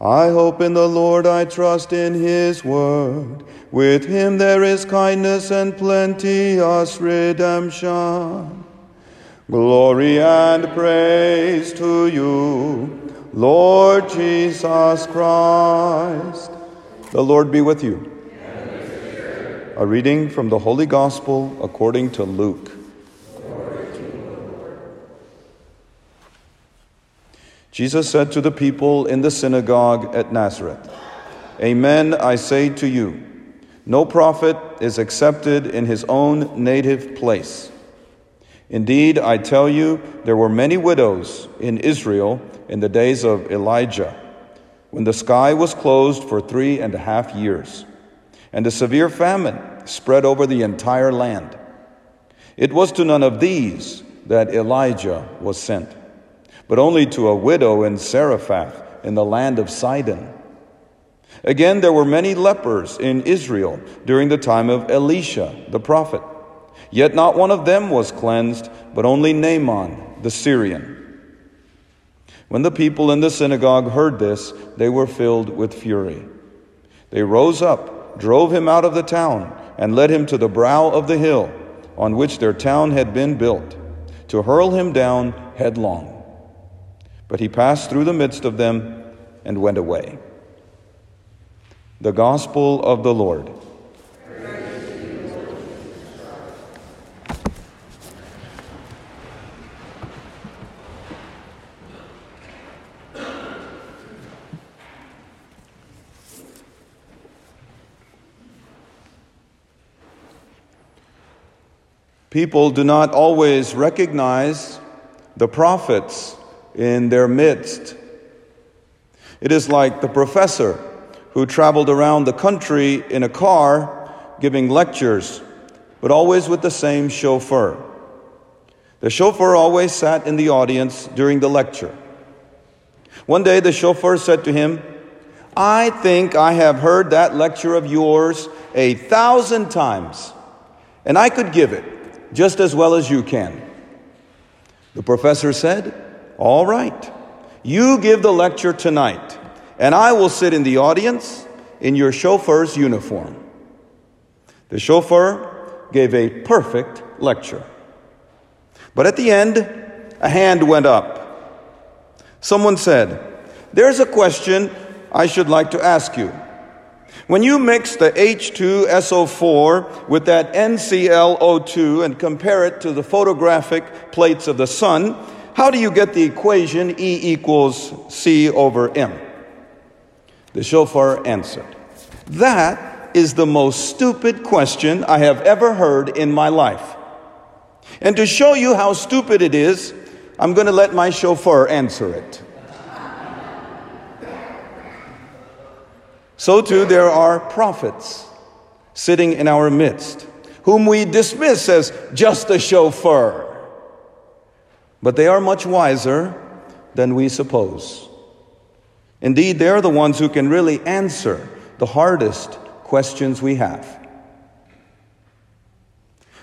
I hope in the Lord, I trust in his word. With him there is kindness and plenteous redemption. Glory and praise to you, Lord Jesus Christ. The Lord be with you. A reading from the Holy Gospel according to Luke. Jesus said to the people in the synagogue at Nazareth, Amen, I say to you, no prophet is accepted in his own native place. Indeed, I tell you, there were many widows in Israel in the days of Elijah, when the sky was closed for three and a half years, and a severe famine spread over the entire land. It was to none of these that Elijah was sent but only to a widow in Zarephath in the land of Sidon. Again, there were many lepers in Israel during the time of Elisha the prophet. Yet not one of them was cleansed, but only Naaman the Syrian. When the people in the synagogue heard this, they were filled with fury. They rose up, drove him out of the town, and led him to the brow of the hill on which their town had been built, to hurl him down headlong. But he passed through the midst of them and went away. The Gospel of the Lord. People do not always recognize the prophets in their midst. It is like the professor who traveled around the country in a car giving lectures, but always with the same chauffeur. The chauffeur always sat in the audience during the lecture. One day the chauffeur said to him, I think I have heard that lecture of yours a thousand times, and I could give it just as well as you can. The professor said, all right. You give the lecture tonight, and I will sit in the audience in your chauffeur's uniform. The chauffeur gave a perfect lecture. But at the end, a hand went up. Someone said, There's a question I should like to ask you. When you mix the H2SO4 with that NClO2 and compare it to the photographic plates of the sun, how do you get the equation E equals C over M? The chauffeur answered, That is the most stupid question I have ever heard in my life. And to show you how stupid it is, I'm going to let my chauffeur answer it. So, too, there are prophets sitting in our midst whom we dismiss as just a chauffeur. But they are much wiser than we suppose. Indeed, they're the ones who can really answer the hardest questions we have.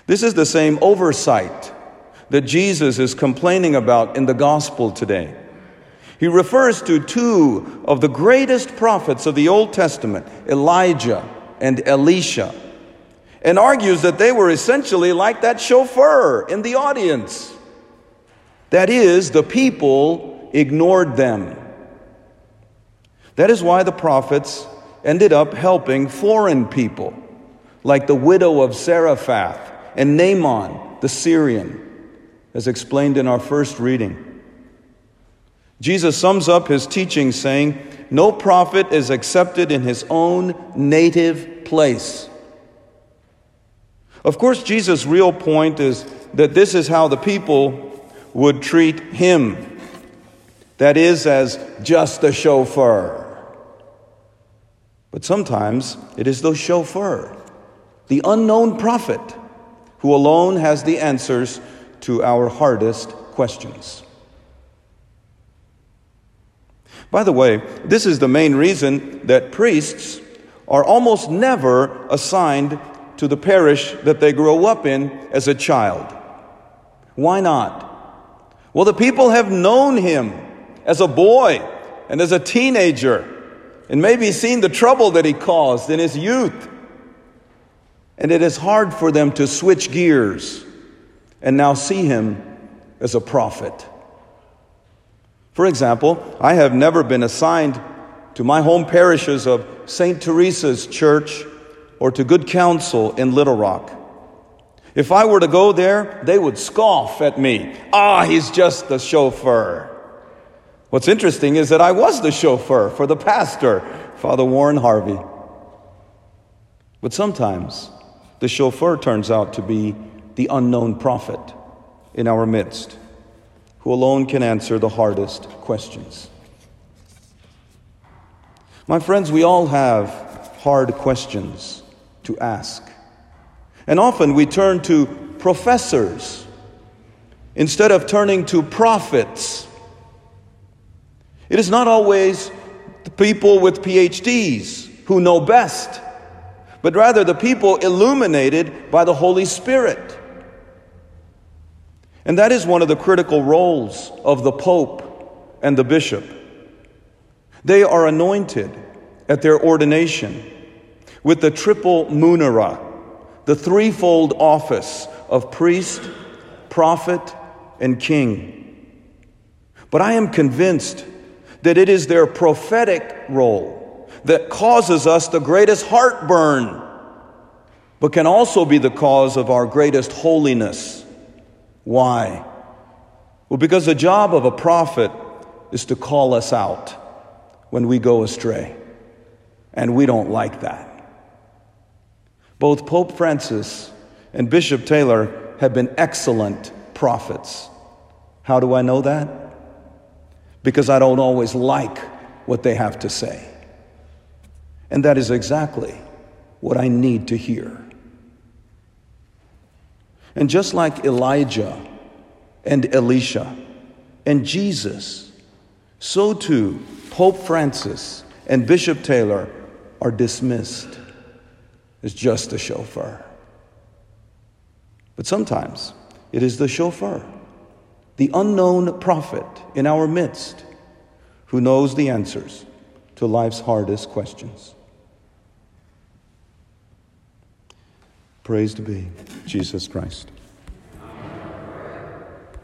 This is the same oversight that Jesus is complaining about in the gospel today. He refers to two of the greatest prophets of the Old Testament, Elijah and Elisha, and argues that they were essentially like that chauffeur in the audience. That is, the people ignored them. That is why the prophets ended up helping foreign people, like the widow of Zarephath and Naaman the Syrian, as explained in our first reading. Jesus sums up his teaching saying, No prophet is accepted in his own native place. Of course, Jesus' real point is that this is how the people would treat him, that is, as just a chauffeur. But sometimes it is the chauffeur, the unknown prophet, who alone has the answers to our hardest questions. By the way, this is the main reason that priests are almost never assigned to the parish that they grow up in as a child. Why not? Well, the people have known him as a boy and as a teenager and maybe seen the trouble that he caused in his youth. And it is hard for them to switch gears and now see him as a prophet. For example, I have never been assigned to my home parishes of St. Teresa's Church or to Good Counsel in Little Rock. If I were to go there, they would scoff at me. Ah, he's just the chauffeur. What's interesting is that I was the chauffeur for the pastor, Father Warren Harvey. But sometimes the chauffeur turns out to be the unknown prophet in our midst, who alone can answer the hardest questions. My friends, we all have hard questions to ask. And often we turn to professors instead of turning to prophets. It is not always the people with PhDs who know best, but rather the people illuminated by the Holy Spirit. And that is one of the critical roles of the Pope and the Bishop. They are anointed at their ordination with the triple munera, the threefold office of priest, prophet, and king. But I am convinced that it is their prophetic role that causes us the greatest heartburn, but can also be the cause of our greatest holiness why? Well, because the job of a prophet is to call us out when we go astray. And we don't like that. Both Pope Francis and Bishop Taylor have been excellent prophets. How do I know that? Because I don't always like what they have to say. And that is exactly what I need to hear. And just like Elijah and Elisha and Jesus, so too Pope Francis and Bishop Taylor are dismissed as just a chauffeur. But sometimes it is the chauffeur, the unknown prophet in our midst, who knows the answers to life's hardest questions. Praise to be Jesus Christ.